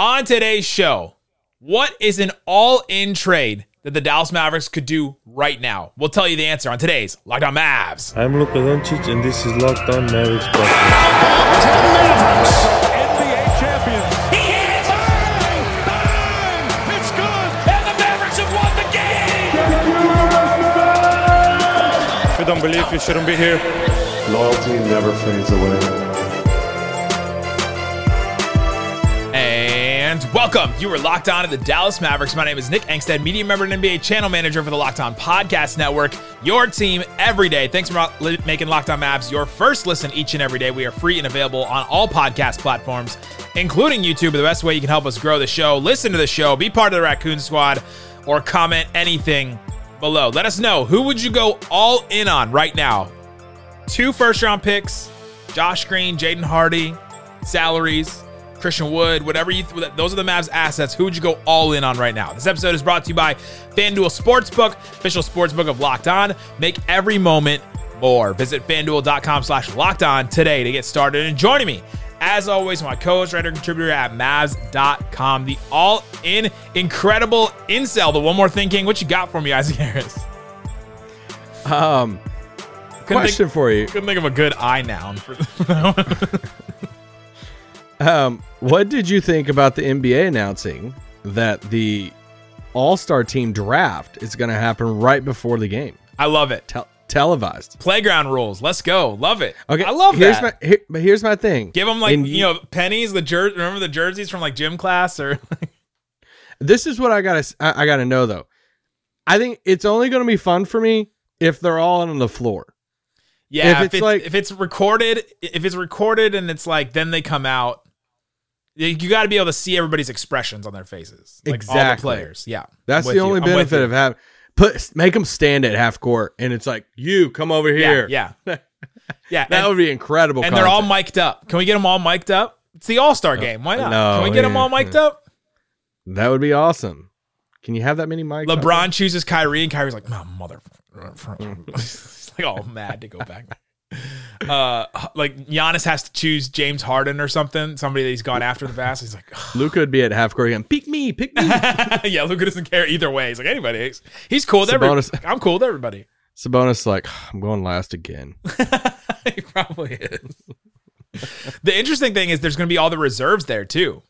On today's show, what is an all in trade that the Dallas Mavericks could do right now? We'll tell you the answer on today's Locked On Mavs. I'm Luka Doncic, and this is Locked On Mavericks podcast. NBA champions. He hits Bang! Bang! It's good! And the Mavericks have won the game! If you don't believe, you shouldn't be here. Loyalty never fades away. Welcome. You are locked on to the Dallas Mavericks. My name is Nick Angstadt, media member and NBA channel manager for the Locked On Podcast Network. Your team every day. Thanks for making Locked On Mavs your first listen each and every day. We are free and available on all podcast platforms, including YouTube. The best way you can help us grow the show, listen to the show, be part of the Raccoon Squad, or comment anything below. Let us know who would you go all in on right now. Two first round picks, Josh Green, Jaden Hardy, salaries. Christian Wood, whatever you, th- those are the Mavs assets. Who would you go all in on right now? This episode is brought to you by FanDuel Sportsbook, official sportsbook of Locked On. Make every moment more. Visit fanduel.com slash locked on today to get started. And joining me, as always, my co-host, writer, contributor at Mavs.com, the all-in incredible incel, the one more thinking. What you got for me, Isaac Harris? Um, Couldn't question think, for you. couldn't think of a good I noun for Um, what did you think about the NBA announcing that the All Star Team draft is going to happen right before the game, I love it. Tel- televised? Playground rules. Let's go. Love it. Okay, I love here's that. My, here, but here's my thing. Give them like In- you know pennies. The jer- remember the jerseys from like gym class or This is what I gotta I, I gotta know though. I think it's only going to be fun for me if they're all on the floor. yeah. If If it's it's, like- if it's recorded, if it's recorded and it's like then they come out. You, got to be able to see everybody's expressions on their faces, like all the Exactly. players. Yeah, That's the only you. Benefit of having put make them stand at half court, and it's like you come over here. Yeah, yeah, yeah. that and, would be incredible. and they're all content. mic'd up. Can we get them all mic'd up? It's the All Star game. Why not? no, Can we get them all mic'd yeah. up? That would be awesome. Can you have that many mics? LeBron chooses Kyrie, and Kyrie's like, "No, mother." He's like all mad to go back. Uh, like Giannis has to choose James Harden or something, somebody that he's gone after the past. He's like? Luka would be at half court again. Pick me, pick me. yeah, Luka doesn't care either way. He's like, anybody. He's, he's cool with everybody. Sabonis- I'm cool with everybody. Sabonis like I'm going last again. he probably is. the interesting thing is there's going to be all the reserves there too.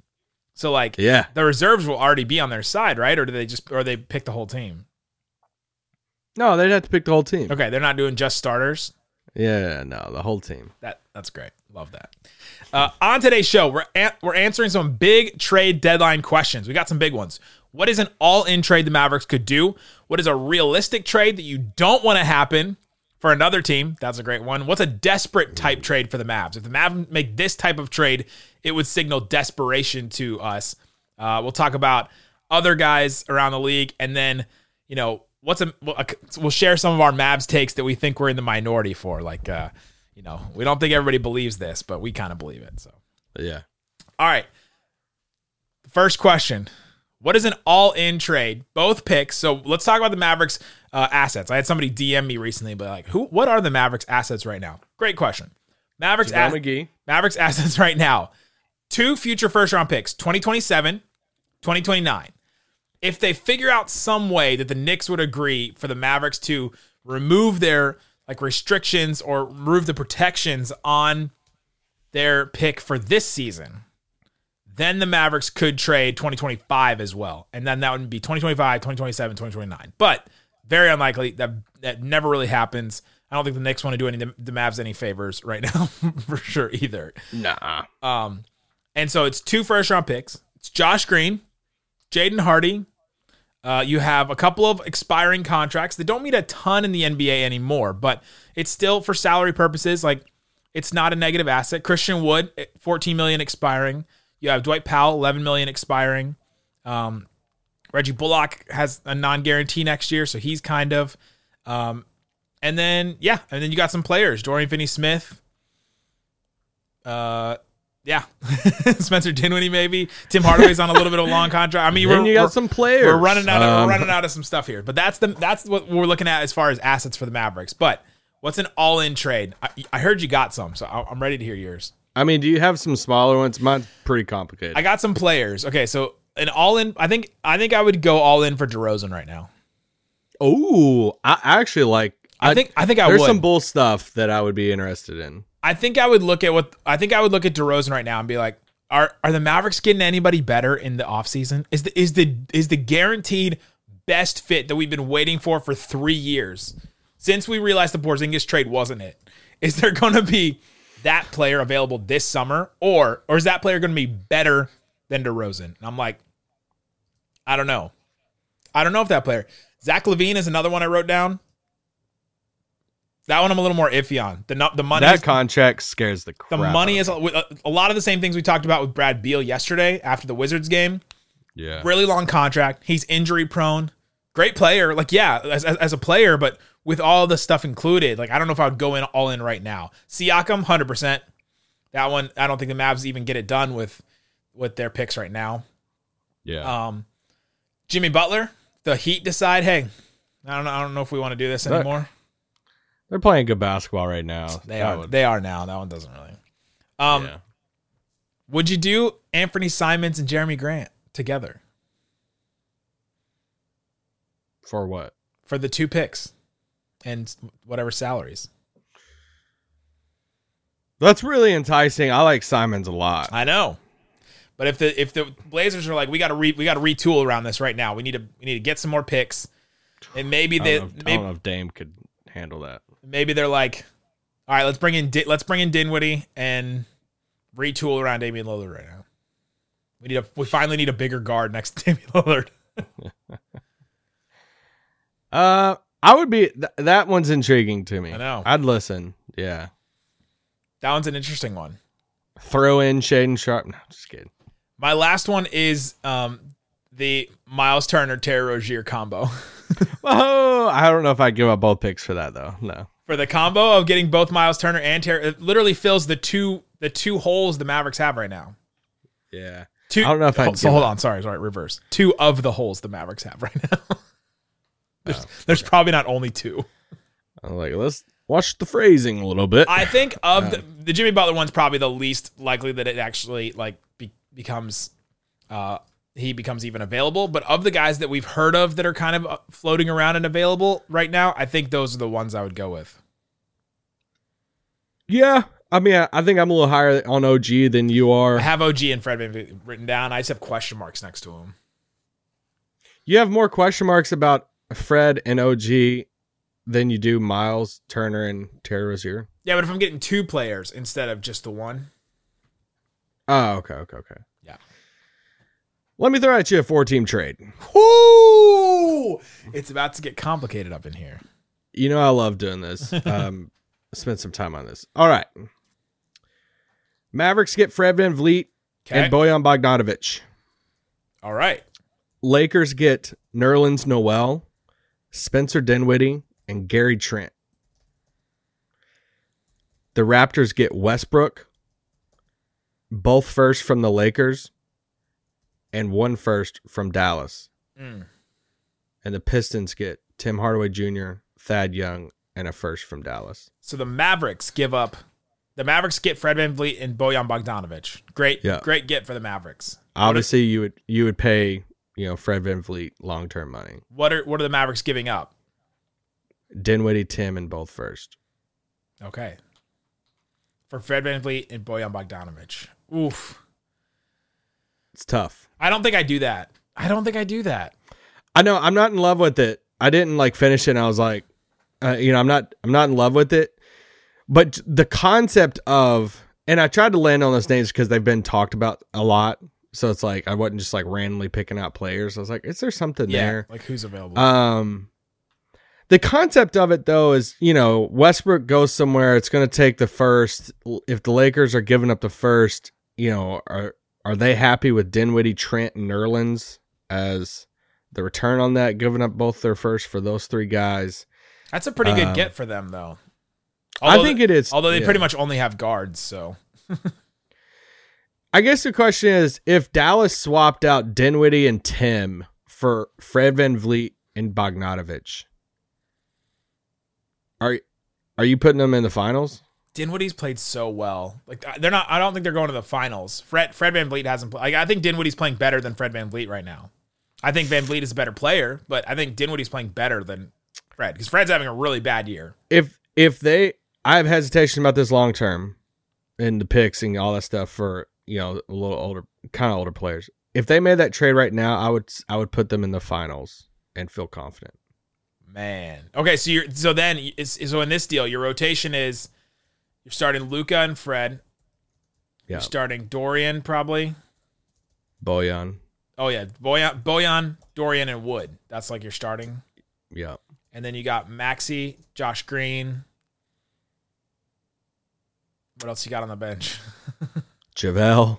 So like, Yeah. the reserves will already be on their side, right? Or do they just, or they pick the whole team? No, they'd have to pick the whole team. Okay, they're not doing just starters. Yeah, no, the whole team. That that's great. Love that. Uh, on today's show, we're we're answering some big trade deadline questions. We got some big ones. What is an all-in trade the Mavericks could do? What is a realistic trade that you don't want to happen for another team? That's a great one. What's a desperate type trade for the Mavs? If the Mavs make this type of trade, it would signal desperation to us. Uh, we'll talk about other guys around the league, and then you know what's a we'll, share some of our Mavs takes that we think we're in the minority for. Like, uh, you know, we don't think everybody believes this, but we kind of believe it. So, Yeah. all right. First question: What is an all-in trade? Both picks. So let's talk about the Mavericks uh, assets. I had somebody DM me recently, but like, who? What are the Mavericks assets right now? Great question. Mavericks McGee. Mavericks assets right now. Two future first round picks, 2027, 2029. If they figure out some way that the Knicks would agree for the Mavericks to remove their like restrictions or remove the protections on their pick for this season, then the Mavericks could trade 2025 as well. And then that would be 2025, 2027, 2029. But very unlikely. That that never really happens. I don't think the Knicks want to do any the Mavs any favors right now for sure either. Nah. Um, and so it's two first round picks. It's Josh Green, Jaden Hardy. Uh, you have a couple of expiring contracts that don't mean a ton in the NBA anymore, but it's still for salary purposes. Like it's not a negative asset. Christian Wood, 14 million expiring. You have Dwight Powell, 11 million expiring. Um, Reggie Bullock has a non-guarantee next year, so he's kind of. Um, and then yeah, and then you got some players: Dorian Finney-Smith. Uh, yeah, Spencer Dinwiddie maybe. Tim Hardaway's on a little bit of a long contract. I mean, Then we're, you got we're- some players. We're running out. Of, Um, we're running out of some stuff here, but that's the that's what we're looking at as far as assets for the Mavericks. But what's an all-in trade? I, I heard you got some, so I- I'm ready to hear yours. I mean, do you have some smaller ones? Mine's pretty complicated. I got some players. Okay, so an all in. I think I think I would go all in for DeRozan right now. oh, I actually like. I, think I think I would there's would. some bull stuff that I would be interested in. I think I would look at what I think I would look at DeRozan right now and be like, are are the Mavericks getting anybody better in the offseason? Is the is the is the guaranteed best fit that we've been waiting for for three years since we realized the Porzingis trade wasn't it? Is there going to be that player available this summer, or or is that player going to be better than DeRozan? And I'm like, I don't know. I don't know if that player. Zach LaVine is another one I wrote down. That one I'm a little more iffy on. The the money That is- contract scares the crap. the money is of me. a, a lot of the same things we talked about with Brad Beal yesterday after the Wizards game. yeah. Really long contract. He's injury prone. Great player. Like, yeah, as, as, as a player, but with all the stuff included, like, I don't know if I would go in all in right now. Siakam, 100%. That one, I don't think the Mavs even get it done with with their picks right now. Yeah. Um, Jimmy Butler, the Heat decide, hey, I don't know, I don't know if we want to do this That- anymore. They're playing good basketball right now. They That are. would- They are now. That one doesn't really. Um, yeah. Would you do Anthony Simons and Jerami Grant together For what? for the two picks and whatever salaries? That's really enticing. I like Simons a lot. I know, but if the if the Blazers are like, we got to re we got to retool around this right now. We need to we need to get some more picks, and maybe I don't, know, if- I maybe, don't know if Dame could handle that. Maybe they're like, all right, let's bring in Di- let's bring in Dinwiddie and retool around Damian Lillard right now. We need a we finally need a bigger guard next to Damian Lillard. Uh, I would be. Th- that one's intriguing to me. I know. I'd listen. Yeah. That one's an interesting one. Throw in Shaedon Sharpe. No, just kidding. My last one is um, the Miles Turner Terry Rozier combo. Oh, I don't know if I'd give up both picks for that though. No. For the combo of getting both Miles Turner and Terry, it literally fills the two the two holes the Mavericks have right now. Yeah. Two. I don't know if I'd so hold on, sorry, sorry, reverse. Two of the holes the Mavericks have right now. there's, there's probably not only two. I'm like, let's watch the phrasing a little bit. I think of the, the Jimmy Butler one's probably the least likely that it actually like be, becomes uh he becomes even available. But of the guys that we've heard of that are kind of uh, floating around and available right now, I think those are the ones I would go with. yeah. I mean, I, think I'm a little higher on OG than you are. I have OG and Fred written down. I just have question marks next to them. You have more question marks about Fred and OG than you do Miles Turner and Terry Rozier. Yeah, but if I'm getting two players instead of just the one, Oh, okay, okay, okay. Let me throw at you a four team trade. whoo, it's about to get complicated up in here. You know I love doing this. Um, spend some time on this. All right. Mavericks get Fred VanVleet Okay, and Bojan Bogdanovic. all right. Lakers get Nerlens Noel, Spencer Dinwiddie, and Gary Trent. The Raptors get Westbrook, both first from the Lakers, and one first from Dallas. Mm. And the Pistons get Tim Hardaway Jr., Thad Young, and a first from Dallas. So the Mavericks give up. The Mavericks get Fred VanVleet and Bojan Bogdanovic. Great, Yeah. great get for the Mavericks. Obviously, you would you would pay you know Fred VanVleet long term money. What are what are the Mavericks giving up? Dinwiddie, Tim, and both first. Okay. For Fred VanVleet and Bojan Bogdanovic. Oof. It's tough. I don't think I do that. I don't think I do that. I know I'm not in love with it. I didn't like finish it. and I was like, uh, you know, I'm not I'm not in love with it. But the concept of and I tried to land on those names because they've been talked about a lot. So it's like I wasn't just like randomly picking out players. I was like, is there something Yeah. there? Like who's available? Um, the concept of it though is, you know, Westbrook goes somewhere. It's going to take the first. If the Lakers are giving up the first, you know, are are they happy with Dinwiddie, Trent, and Nerlens as the return on that? Giving up both their first for those three guys. That's a pretty good um, get for them though. I think it is. Although they yeah. pretty much only have guards, so I guess the question is if Dallas swapped out Dinwiddie and Tim for Fred VanVleet and Bogdanovic, are are you putting them in the finals? Dinwiddie's played so well. Like they're not. I don't think they're going to the finals. Fred Fred VanVleet hasn't. Like, I think Dinwiddie's playing better than Fred VanVleet right now. I think VanVleet is a better player, but I think Dinwiddie's playing better than Fred because Fred's having a really bad year. If if they, I have hesitation about this long term, and the picks and all that stuff for you know a little older, kind of older players. If they made that trade right now, I would I would put them in the finals and feel confident. Man. Okay, so you're so then so in this deal, your rotation is you're starting Luka and Fred. Yeah, You're starting Dorian probably. Bojan. Oh yeah, Bojan, Bojan, Dorian, and Wood. That's like your starting. Yeah, And then you got Maxi, Josh Green. What else you got on the bench? JaVale.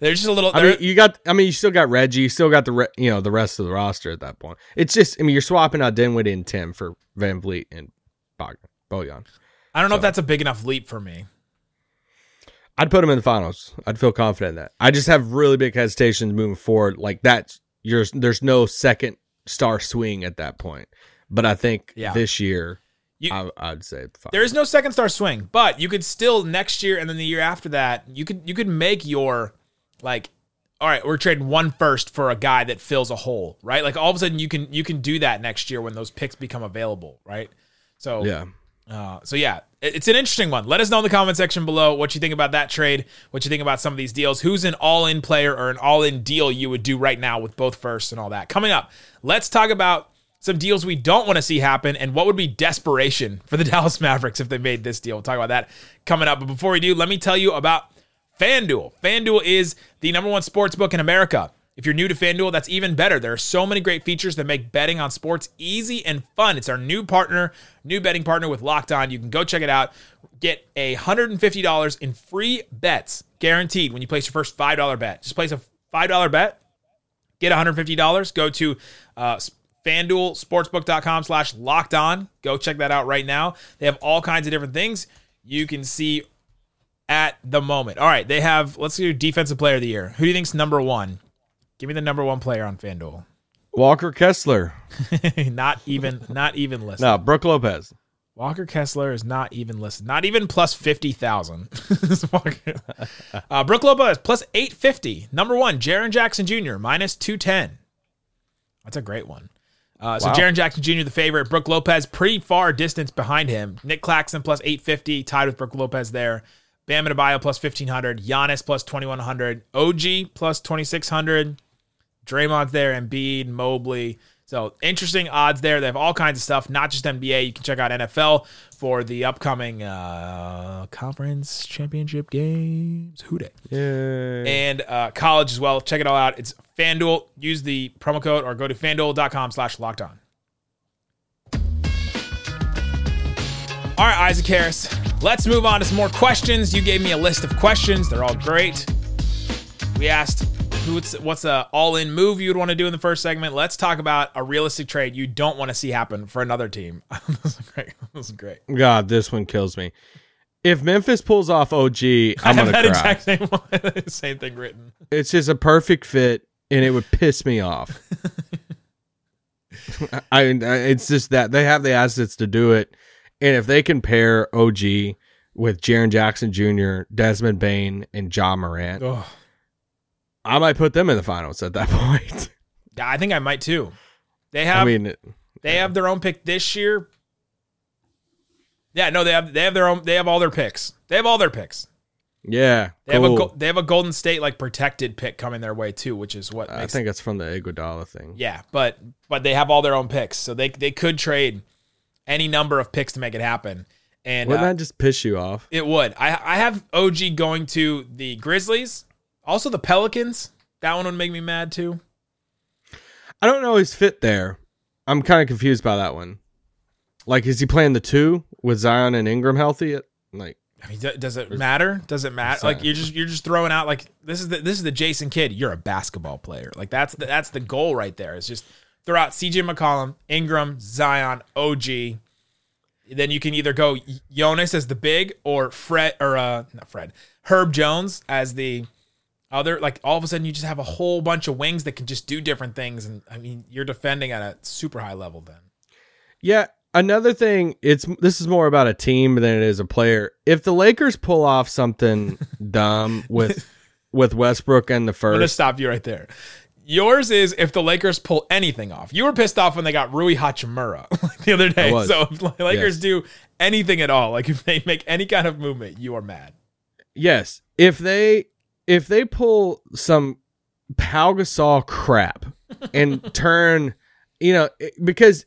There's just a little. I mean, you got. I mean, you still got Reggie. You still got the re, you know the rest of the roster at that point. It's just. I mean, you're swapping out Dinwiddie and Tim for VanVleet and Bogdan Bojan. I don't know if that's a big enough leap for me. I'd put him in the finals. I'd feel confident in that. I just have really big hesitations moving forward. Like that, you're there's no second star swing at that point. But I think Yeah. this year, You- I, I'd say finals. There is no second star swing, but you could still next year and then the year after that, you could you could make your like all right, we're trading one first for a guy that fills a hole, right? Like all of a sudden you can you can do that next year when those picks become available, right? So yeah. Uh, so yeah, it's an interesting one. Let us know in the comment section below what you think about that trade, what you think about some of these deals, who's an all-in player or an all-in deal you would do right now with both firsts and all that. Coming up, let's talk about some deals we don't want to see happen and what would be desperation for the Dallas Mavericks if they made this deal. We'll talk about that coming up. But before we do, let me tell you about FanDuel. FanDuel is the number one sports book in America. If you're new to FanDuel, that's even better. There are so many great features that make betting on sports easy and fun. It's our new partner, new betting partner with Locked On. You can go check it out. Get a $150 in free bets guaranteed when you place your first $5 bet. Just place a $5 bet, get $150. Go to uh, FanDuelSportsbook.com slash locked on. Go check that out right now. They have all kinds of different things you can see at the moment. All right, they have, let's do defensive player of the year. Who do you think's number one? Give me the number one player on FanDuel. Walker Kessler. not even, not even listed. No, Brook Lopez. Walker Kessler is not even listed. Not even plus 50,000. uh, Brook Lopez plus 850. Number one, Jaren Jackson Jr. minus 210. That's a great one. Uh, so Wow. Jaren Jackson Jr. the favorite. Brook Lopez pretty far distance behind him. Nic Claxton plus 850, tied with Brook Lopez there. Bam Adebayo plus 1500. Giannis plus 2100. OG plus 2600. Draymond's there, Embiid, Mobley. So interesting odds there. They have all kinds of stuff, not just NBA. You can check out NFL for the upcoming uh, conference championship games. Who? Yeah. and uh, college as well. Check it all out. It's FanDuel. Use the promo code or go to fanduel.com slash locked on. All right, Isaac Harris. Let's move on to some more questions. You gave me a list of questions. They're all great. We asked who's what's a all-in move you would want to do in the first segment. Let's talk about a realistic trade you don't want to see happen for another team. this is great. This is great. God, this one kills me. If Memphis pulls off OG, I I'm have gonna that cry. exact same one, same thing written. It's just a perfect fit, and it would piss me off. I, I it's just that they have the assets to do it, and if they can pair OG with Jaren Jackson Jr., Desmond Bane, and Ja Morant, Ugh. I might put them in the finals at that point. Yeah, I think I might too. They have I mean, They have their own pick this year. Yeah, no, they have they have their own. They have all their picks. They have all their picks. yeah, They have a they have a Golden State like protected pick coming their way too, which is what I think it's from the Iguodala thing. yeah. But but they have all their own picks, so they they could trade any number of picks to make it happen, and Wouldn't uh, that just piss you off? it would. I I have OG going to the Grizzlies, also the Pelicans. That one would make me mad too. I don't know his fit there. I'm kind of confused by that one. Like, is he playing the two with Zion and Ingram healthy? Like, I mean, does it matter? Does it matter? Like you're just you're just throwing out like this is the this is the Jason Kidd. You're a basketball player. Like that's the, that's the goal right there. Is just throw out C.J. McCollum, Ingram, Zion, OG. Then you can either go Jonas as the big or Fred or uh not Fred Herb Jones as the other. Like all of a sudden you just have a whole bunch of wings that can just do different things. And I mean you're defending at a super high level then. yeah, another thing, it's this is more about a team than it is a player. If the Lakers pull off something dumb with with Westbrook and the I'm gonna stop you right there. Yours is if the Lakers pull anything off. You were pissed off when they got Rui Hachimura the other day. So if the Lakers Yes. do anything at all, like if they make any kind of movement, you are mad. yes, if they if they pull some Pau Gasol crap and turn, you know, because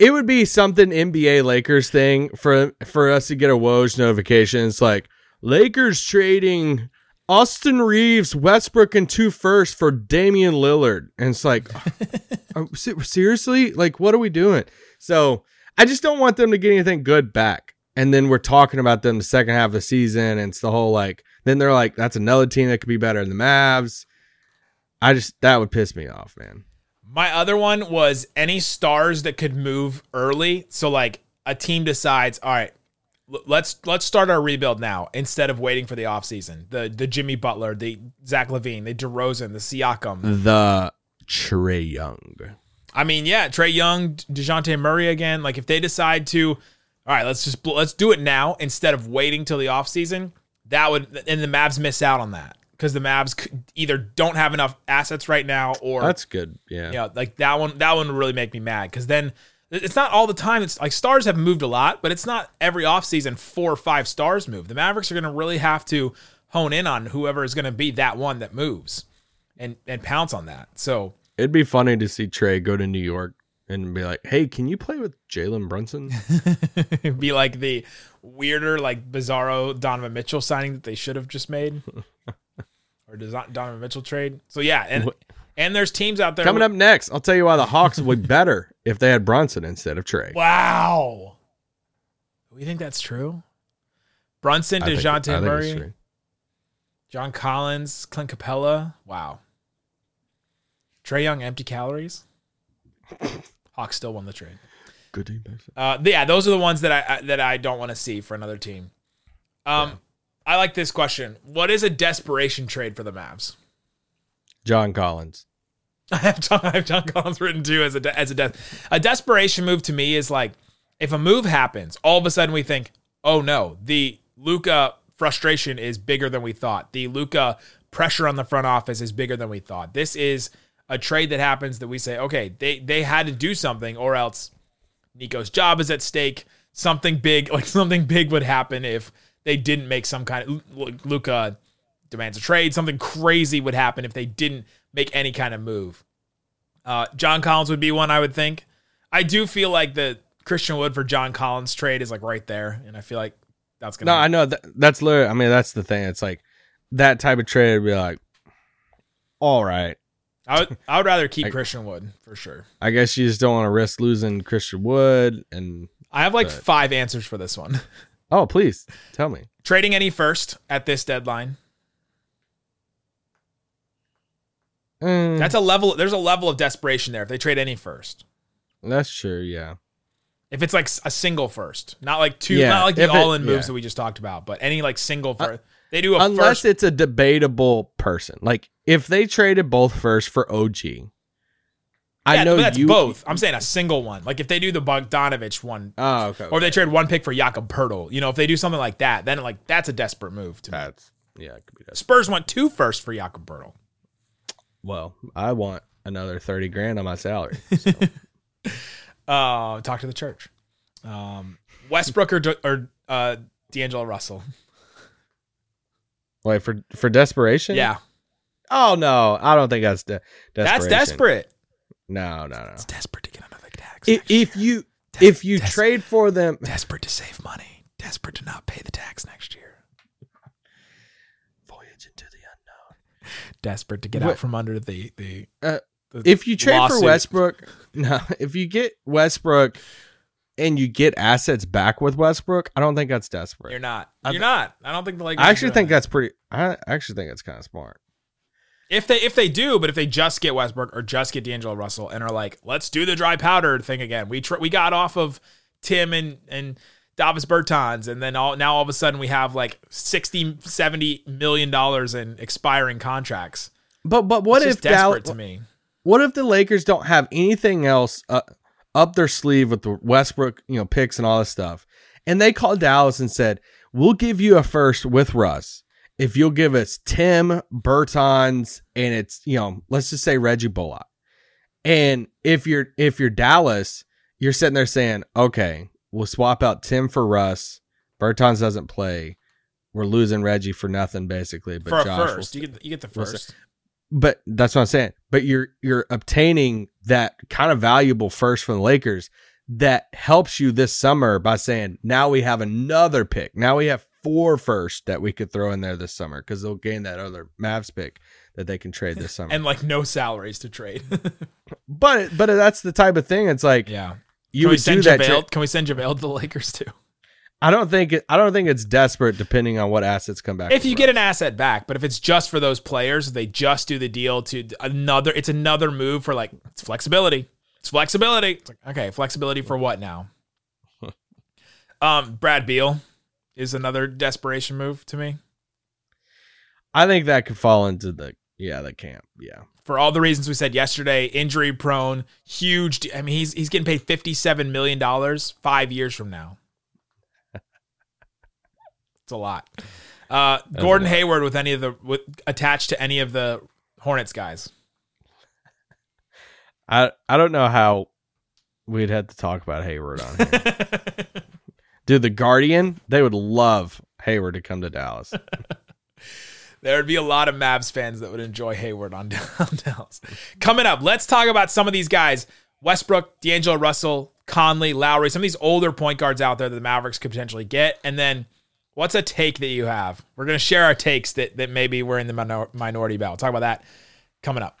it would be something NBA Lakers thing for for us to get a Woj notification. It's like Lakers trading Austin Reaves, Westbrook, and two firsts for Damian Lillard, and it's like, oh, se- seriously, like what are we doing? So I just don't want them to get anything good back. And then we're talking about them the second half of the season, and it's the whole like. Then they're like, that's another team that could be better than the Mavs. I just that would piss me off, man. My other one was any stars that could move early. So like a team decides, all right, let's let's start our rebuild now instead of waiting for the offseason. The the Jimmy Butler, the Zach LaVine, the DeRozan, the Siakam. The Trae Young. I mean, yeah, Trae Young, Dejounte Murray again. Like if they decide to, all right, let's just let's do it now instead of waiting till the offseason, that would and the Mavs miss out on that because the Mavs could- either don't have enough assets right now or That's good. Yeah. yeah, like that one. That one would really make me mad because then it's not all the time. It's like stars have moved a lot, but it's not every offseason four or five stars move. The Mavericks are going to really have to hone in on whoever is going to be that one that moves and and pounce on that. So It'd be funny to see Trae go to New York and be like, "Hey, can you play with Jalen Brunson?" be like the weirder, like bizarro Donovan Mitchell signing that they should have just made, or does not Donovan Mitchell trade. So yeah, and and there's teams out there Coming up next, I'll tell you why the Hawks would be better if they had Brunson instead of Trae. Wow. Do you think that's true? Brunson, I think- I DeJounte think Murray. John Collins, Clint Capela. Wow. Trae Young, empty calories. Hawks still won the trade. Good team. Uh, yeah, those are the ones that I, I that I don't want to see for another team. Um, I like this question. What is a desperation trade for the Mavs? John Collins. I have John, I have John Collins written too as a de- as a des- a desperation move to me is like if a move happens, all of a sudden we think, oh no, the Luka frustration is bigger than we thought. The Luka pressure on the front office is bigger than we thought. This is a trade that happens that we say, okay, they they had to do something, or else Nico's job is at stake. Something big, like something big, would happen if they didn't make some kind of Luka demands a trade. Something crazy would happen if they didn't make any kind of move. Uh, John Collins would be one I would think. I do feel like the Christian Wood for John Collins trade is like right there, and I feel like that's gonna. No, I know that, that's literally. I mean, that's the thing. It's like that type of trade would be like, all right. I would. I would rather keep I- Christian Wood for sure. I guess you just don't want to risk losing Christian Wood. And I have like But- five answers for this one. oh, please tell me. Trading any first at this deadline. Mm, That's a level. There's a level of desperation there if they trade any first. that's true. Yeah. If it's like a single first, not like two, Yeah, not like the if all-in moves yeah. Uh, that we just talked about, but any like single first. They do a Unless first. it's a debatable person. Like if they traded both first for OG. I know that's you both. I'm saying a single one. Like if they do the Bogdanovic one, Oh, okay. or if they trade one pick for Jakob Poeltl, you know, if they do something like that, then like that's a desperate move. To me. that's yeah, it could be that. Spurs went two first for Jakob Poeltl. Well, I want another 30 grand on my salary. Uh, talk to the church. Um, Westbrook or, or uh, D'Angelo Russell. Wait, for for desperation? Yeah, Oh no, I don't think that's de- that's desperate. No, no, no. It's desperate to get another tax. If, if you if you des- trade for them, desperate to save money, desperate to not pay the tax next year, voyage into the unknown. desperate to get What- out from under the the. Uh, the If you trade lawsuit. for Westbrook, no, if you get Westbrook and you get assets back with Westbrook, I don't think that's desperate. you're not. I- You're not. I don't think the Lakers. I actually think that. that's pretty. I actually think it's kind of smart. If they if they do, but if they just get Westbrook or just get D'Angelo Russell and are like, let's do the dry powder thing again. We tr- we got off of Tim and and Davis Bertans, and then all now all of a sudden we have like 60, 70 million dollars in expiring contracts. But but what It's if desperate Dallas? to me? What if the Lakers don't have anything else uh, up their sleeve with the Westbrook, you know, picks and all this stuff. And they called Dallas and said, "We'll give you a first with Russ if you'll give us Tim Bertans and it's you know, let's just say Reggie Bullock." And if you're if you're Dallas, you're sitting there saying, "Okay, we'll swap out Tim for Russ. Bertans doesn't play. We're losing Reggie for nothing, basically." But for a Josh will first. You get the, you get the first. But that's what I'm saying. But you're you're obtaining that kind of valuable first from the Lakers that helps you this summer by saying now we have another pick. Now we have four first that we could throw in there this summer because they'll gain that other Mavs pick that they can trade this summer. And like no salaries to trade. but but that's the type of thing. It's like yeah. you Can we would do send that. JaVale? tra- Can we send JaVale to the Lakers too? I don't think it, I don't think it's desperate depending on what assets come back. If you get an asset back, but if it's just for those players, they just do the deal to another. It's another move for like it's flexibility. It's flexibility. It's like okay, flexibility for what now? um, Brad Beal is another desperation move to me I think that could fall into the yeah the camp. Yeah. for all the reasons we said yesterday. Injury prone, huge. I mean, he's he's getting paid fifty seven million dollars five years from now. It's a lot. Uh, Gordon Hayward with any of the with attached to any of the Hornets guys. I I don't know how we'd have to talk about Hayward on here. Dude, the Guardian, they would love Hayward to come to Dallas. There would be a lot of Mavs fans that would enjoy Hayward on down Dallas. Coming up, let's talk about some of these guys: Westbrook, D'Angelo Russell, Conley, Lowry. Some of these older point guards out there that the Mavericks could potentially get, and then. What's a take that you have? We're going to share our takes that, that maybe we're in the minor- minority about. We'll talk about that coming up.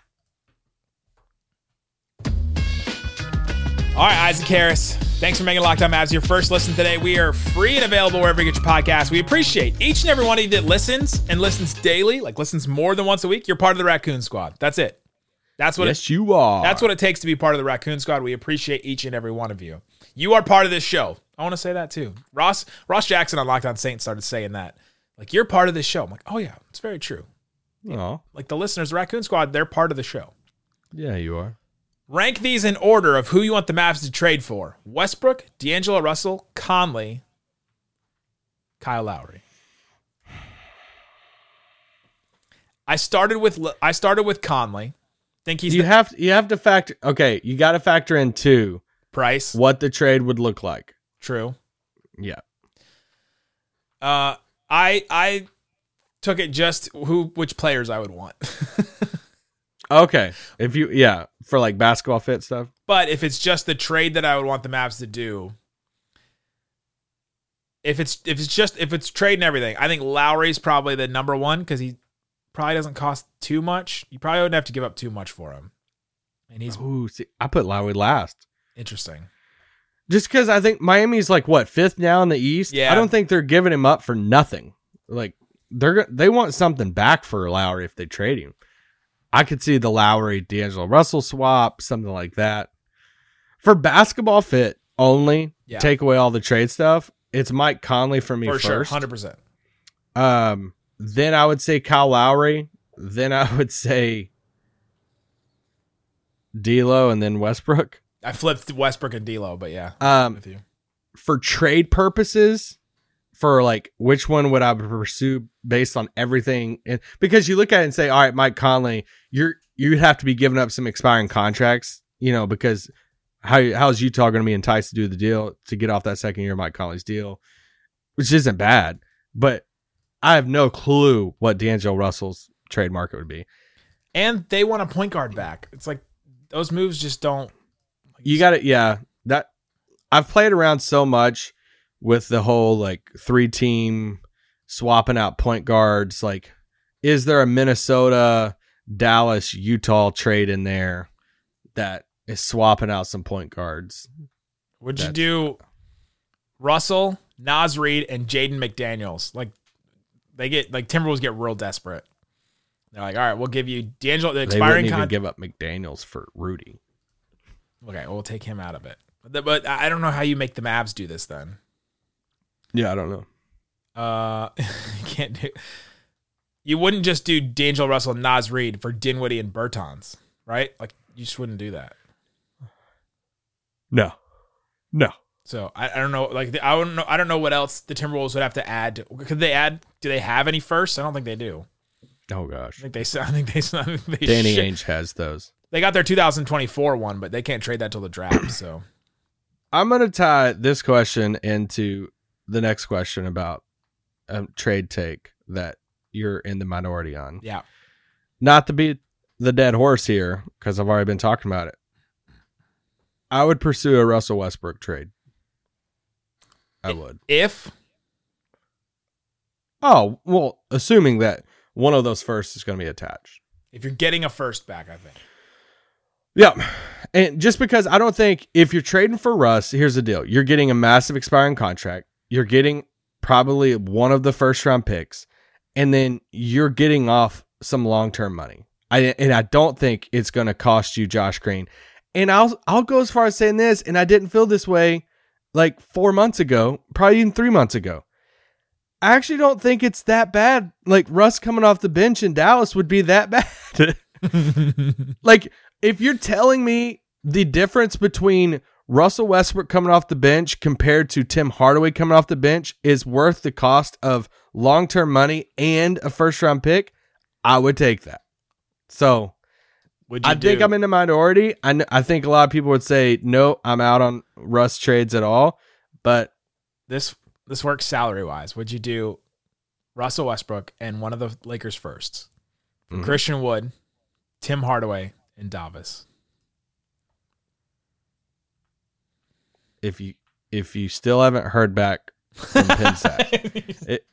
All right, Isaac Harris. Thanks for making Locked On Mavs your first listen today. We are free and available wherever you get your podcast. We appreciate each and every one of you that listens and listens daily, like listens more than once a week. You're part of the Raccoon Squad. That's it. That's what yes, you are. that's what it takes to be part of the Raccoon Squad. We appreciate each and every one of you. You are part of this show. I want to say that too. Ross Ross Jackson on Locked On Saints started saying that. Like you're part of this show. I'm like, oh yeah, it's very true. Oh, Like the listeners, the Raccoon Squad, they're part of the show. yeah, you are. Rank these in order of who you want the Mavs to trade for: Westbrook, D'Angelo Russell, Conley, Kyle Lowry. I started with I started with Conley. Think he's You the have you have to factor. Okay, you got to factor in too price. what the trade would look like. True. Yeah. Uh, I I took it just who which players I would want. Okay. If you yeah for like basketball fit stuff. but if it's just the trade that I would want the Mavs to do, if it's if it's just if it's trade and everything, I think Lowry's probably the number one because he probably doesn't cost too much. You probably wouldn't have to give up too much for him, and he's Ooh, see, I put Lowry last. Interesting. Just because I think Miami's like what fifth now in the East. Yeah. I don't think they're giving him up for nothing. Like they're they want something back for Lowry if they trade him. I could see the Lowry D'Angelo Russell swap, something like that. For basketball fit only, Yeah. take away all the trade stuff. It's Mike Conley for me For sure, first. hundred percent. Um, then I would say Kyle Lowry. Then I would say D'Lo, and then Westbrook. I flipped Westbrook and D'Lo, but yeah, Um, with you. for trade purposes, for like which one would I pursue based on everything? And because you look at it and say, all right, Mike Conley, you're you'd have to be giving up some expiring contracts, you know, because how how is Utah going to be enticed to do the deal to get off that second year of Mike Conley's deal, which isn't bad, but I have no clue what D'Angelo Russell's trade market would be. And they want a point guard back. It's like those moves just don't. You got it. Yeah, that I've played around so much with the whole like three team swapping out point guards. Like, is there a Minnesota, Dallas, Utah trade in there that is swapping out some point guards? Would you do Russell, Naz Reid, and Jaden McDaniels? Like they get like Timberwolves get real desperate. They're like, all right, we'll give you D'Angelo the They expiring wouldn't even contract. give up McDaniel's for Rudy. Okay, we'll take him out of it. But, but I don't know how you make the Mavs do this then. Yeah, I don't know. Uh, you can't do. You wouldn't just do D'Angelo Russell and Naz Reid for Dinwiddie and Bertans, right? Like you just wouldn't do that. No, no. So I, I don't know. Like the, I don't know. I don't know what else the Timberwolves would have to add. Could they add? Do they have any first? I don't think they do. Oh gosh, I think they. I think they. I think they Danny shit- Ainge has those. They got their 2024 one, but they can't trade that till the draft. So I'm gonna tie this question into the next question about a trade take that you're in the minority on. yeah, Not to beat the dead horse here, because I've already been talking about it. I would pursue a Russell Westbrook trade. I would. if Oh well, assuming that one of those firsts is going to be attached. if you're getting a first back, I think. Yeah. And just because I don't think if you're trading for Russ, here's the deal. You're getting a massive expiring contract. You're getting probably one of the first round picks. And then you're getting off some long term money. I and I don't think it's gonna cost you Josh Green. And I'll I'll go as far as saying this, and I didn't feel this way like four months ago, probably even three months ago. I actually don't think it's that bad. Like Russ coming off the bench in Dallas would be that bad. like if you're telling me the difference between Russell Westbrook coming off the bench compared to Tim Hardaway coming off the bench is worth the cost of long term money and a first round pick, I would take that. So Would you I think I'm in the minority. I, kn- I think a lot of people would say, no, I'm out on Russ trades at all. But this this works salary wise. Would you do Russell Westbrook and one of the Lakers firsts? Mhm. Christian Wood, Tim Hardaway, and Davis. if you if you still haven't heard back from Pensac, it,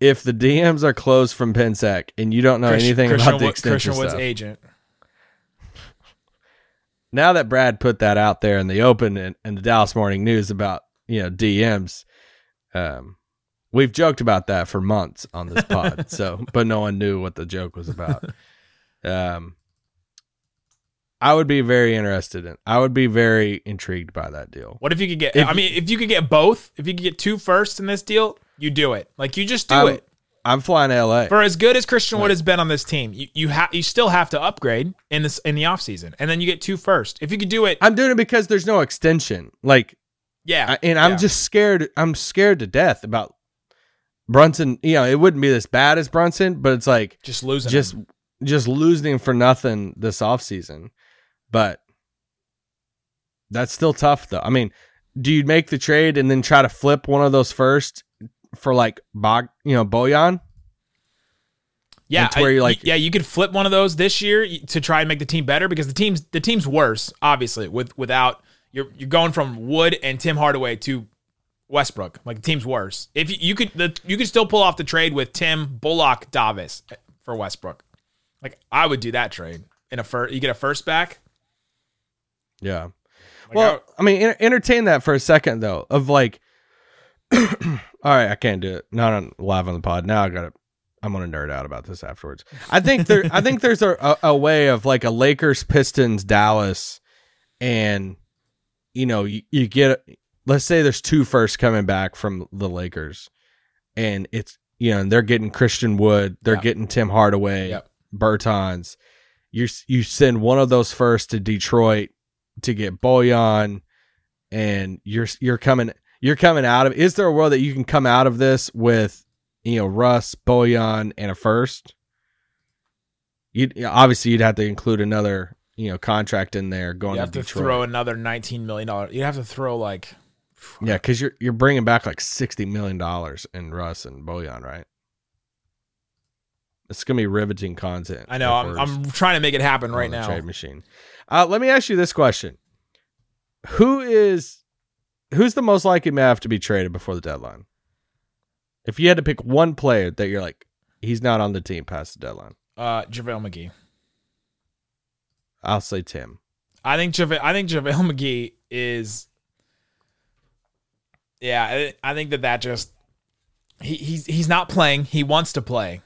if the DMs are closed from Pensac and you don't know Christian- anything Christian about the extension Christian Wood's stuff, agent. now that Brad put that out there in the open and, and the Dallas Morning News about you know DMs, um, we've joked about that for months on this pod. so, but no one knew what the joke was about. Um, I would be very interested in. I would be very intrigued by that deal. What if you could get? If I mean, if you could get both, if you could get two firsts in this deal, you do it. Like you just do I'm- it. I'm flying to LA. For as good as Christian Wood has been on this team, you you have you still have to upgrade in this in the offseason. and then you get two first. If you could do it, I'm doing it because there's no extension. Like yeah, I- and I'm yeah. just scared. I'm scared to death about Brunson. You know, it wouldn't be as bad as Brunson, but it's like just losing. just him. just losing him for nothing this offseason. But that's still tough, though. I mean, do you make the trade and then try to flip one of those first for like Bog, you know, Bojan? yeah, where you're like- yeah, you could flip one of those this year to try and make the team better because the team's the team's worse, obviously, with without you're you're going from Wood and Tim Hardaway to Westbrook. Like the team's worse. If you, you could the, you could still pull off the trade with Tim Bullock Davis eh, for Westbrook. Like I would do that trade in a first. You get a first back. Yeah. Like, well, I- I mean, enter- entertain that for a second though. Of like, all right, I can't do it. Not on live on the pod. Now I got to. I'm gonna nerd out about this afterwards. I think there. I think there's a, a, a way of like a Lakers, Pistons, Dallas, and you know you, you get. Let's say there's two firsts coming back from the Lakers, and it's you know and they're getting Christian Wood, they're getting Tim Hardaway, Yep. Bertans. You you send one of those first to Detroit to get Bojan, and you're you're coming you're coming out of. Is there a world that you can come out of this with you know Russ, Bojan, and a first? You obviously you'd have to include another you know contract in there going you have to to throw another nineteen million dollars. You have to throw like yeah, because you're you're bringing back like sixty million dollars in Russ and Bojan, right? It's gonna be riveting content. I know. I'm, I'm trying to make it happen right now. Trade machine. Uh, let me ask you this question: Who is who's the most likely Mav to be traded before the deadline? If you had to pick one player that you're like, he's not on the team past the deadline, Uh, JaVale McGee. I'll say Tim. I think JaVale, I think JaVale McGee is. Yeah, I, I think that that just he, he's he's not playing. He wants to play,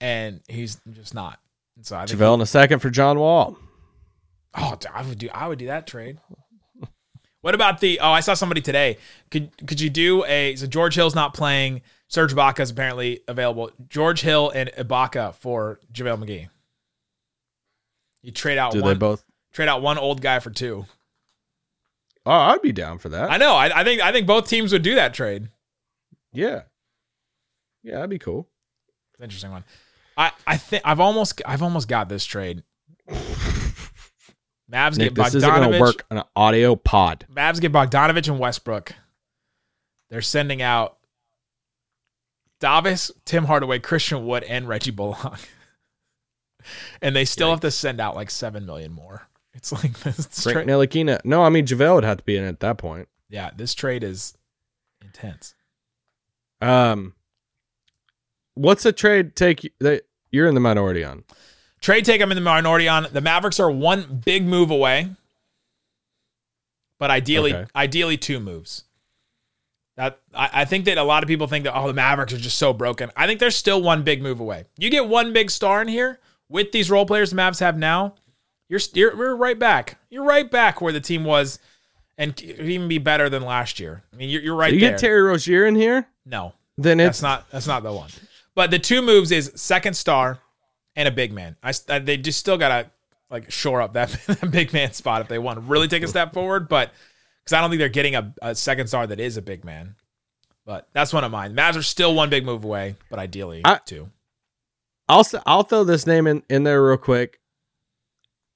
and he's just not. And so I think JaVale in a second for John Wall. Oh, I would do. I would do that trade. What about the? Oh, I saw somebody today. Could could you do a? So George Hill's not playing. Serge Ibaka is apparently available. George Hill and Ibaka for JaVale McGee. You trade out Do one. they both? Trade out one old guy for two. Oh, I'd be down for that. I know. I, I think I think both teams would do that trade. yeah. Yeah, that'd be cool. Interesting one. I I think I've almost I've almost got this trade. Mavs Nick, get this isn't going to work on an audio pod. Mavs get Bogdanovic and Westbrook. They're sending out Davis, Tim Hardaway, Christian Wood, and Reggie Bullock. and they still have to send out like seven million more. It's like this Frank. Ntilikina. No, I mean JaVale would have to be in at that point. Yeah, this trade is intense. Um, what's a trade take that you're in the minority on? Trade take I'm in the minority on. The Mavericks are one big move away, but ideally, Okay. ideally two moves. That I, I think that a lot of people think that oh the Mavericks are just so broken. I think there's still one big move away. You get one big star in here with these role players the Mavs have now. You're you're, you're right back. You're right back where the team was, and could even be better than last year. I mean you're, you're right you there. get Terry Rozier in here, no, then that's it's not that's not the one. But the two moves is second star and a big man. I, I- they just still gotta like shore up that, that big man spot if they want to really take a step forward. But because I don't think they're getting a, a second star that is a big man. But that's one of mine. Mavs are still one big move away, but ideally I- two. I'll I'll throw this name in in there real quick.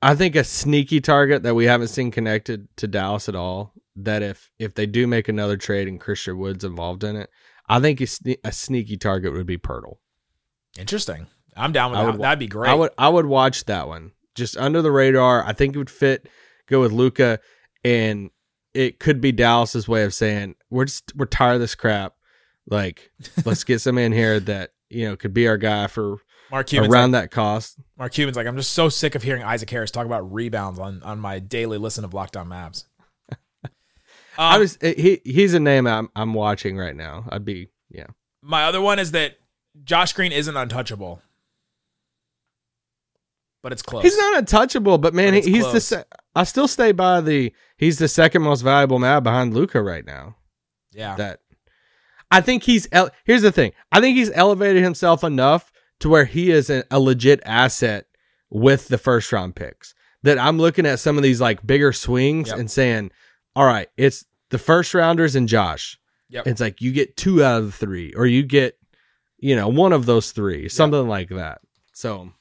I think a sneaky target that we haven't seen connected to Dallas at all. That if if they do make another trade and Christian Woods involved in it, I think a, sne- a sneaky target would be Poeltl. Interesting. I'm down with I that. would- That'd be great. I would I would watch that one just under the radar. I think it would fit. Go with Luka, and it could be Dallas's way of saying we're just we're tired of this crap. Like let's get some in here that you know could be our guy for Mark Cuban's around like, that cost. Mark Cuban's like, I'm just so sick of hearing Isaac Harris talk about rebounds on, on my daily listen of Locked On Mavs. I Um, was he he's a name I'm I'm watching right now. I'd be yeah. My other one is that Josh Green isn't untouchable, but it's close. He's not untouchable, but man, But he's the close. se- I still stay by the he's the second most valuable man behind Luka right now. Yeah, that I think he's here's the thing. I think he's elevated himself enough to where he is a, a legit asset with the first round picks. That I'm looking at some of these like bigger swings Yep. and saying, "All right, it's the first rounders and Josh." Yep. It's like you get two out of the three, or you get, you know, one of those three, something like that. So,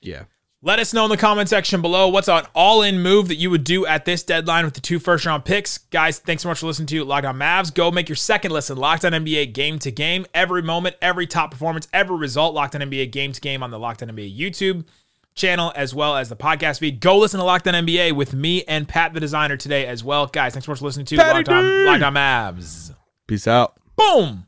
yeah. Let us know in the comment section below what's an all-in move that you would do at this deadline with the two first-round picks. Guys, thanks so much for listening to Locked On Mavs. Go make your second listen, Locked On NBA game to game. Every moment, every top performance, every result, Locked On NBA game to game on the Locked On NBA YouTube channel as well as the podcast feed. Go listen to Locked On NBA with me and Pat the designer today as well. Guys, thanks so much for listening to Patty Locked On! Locked On Mavs. Peace out. Boom!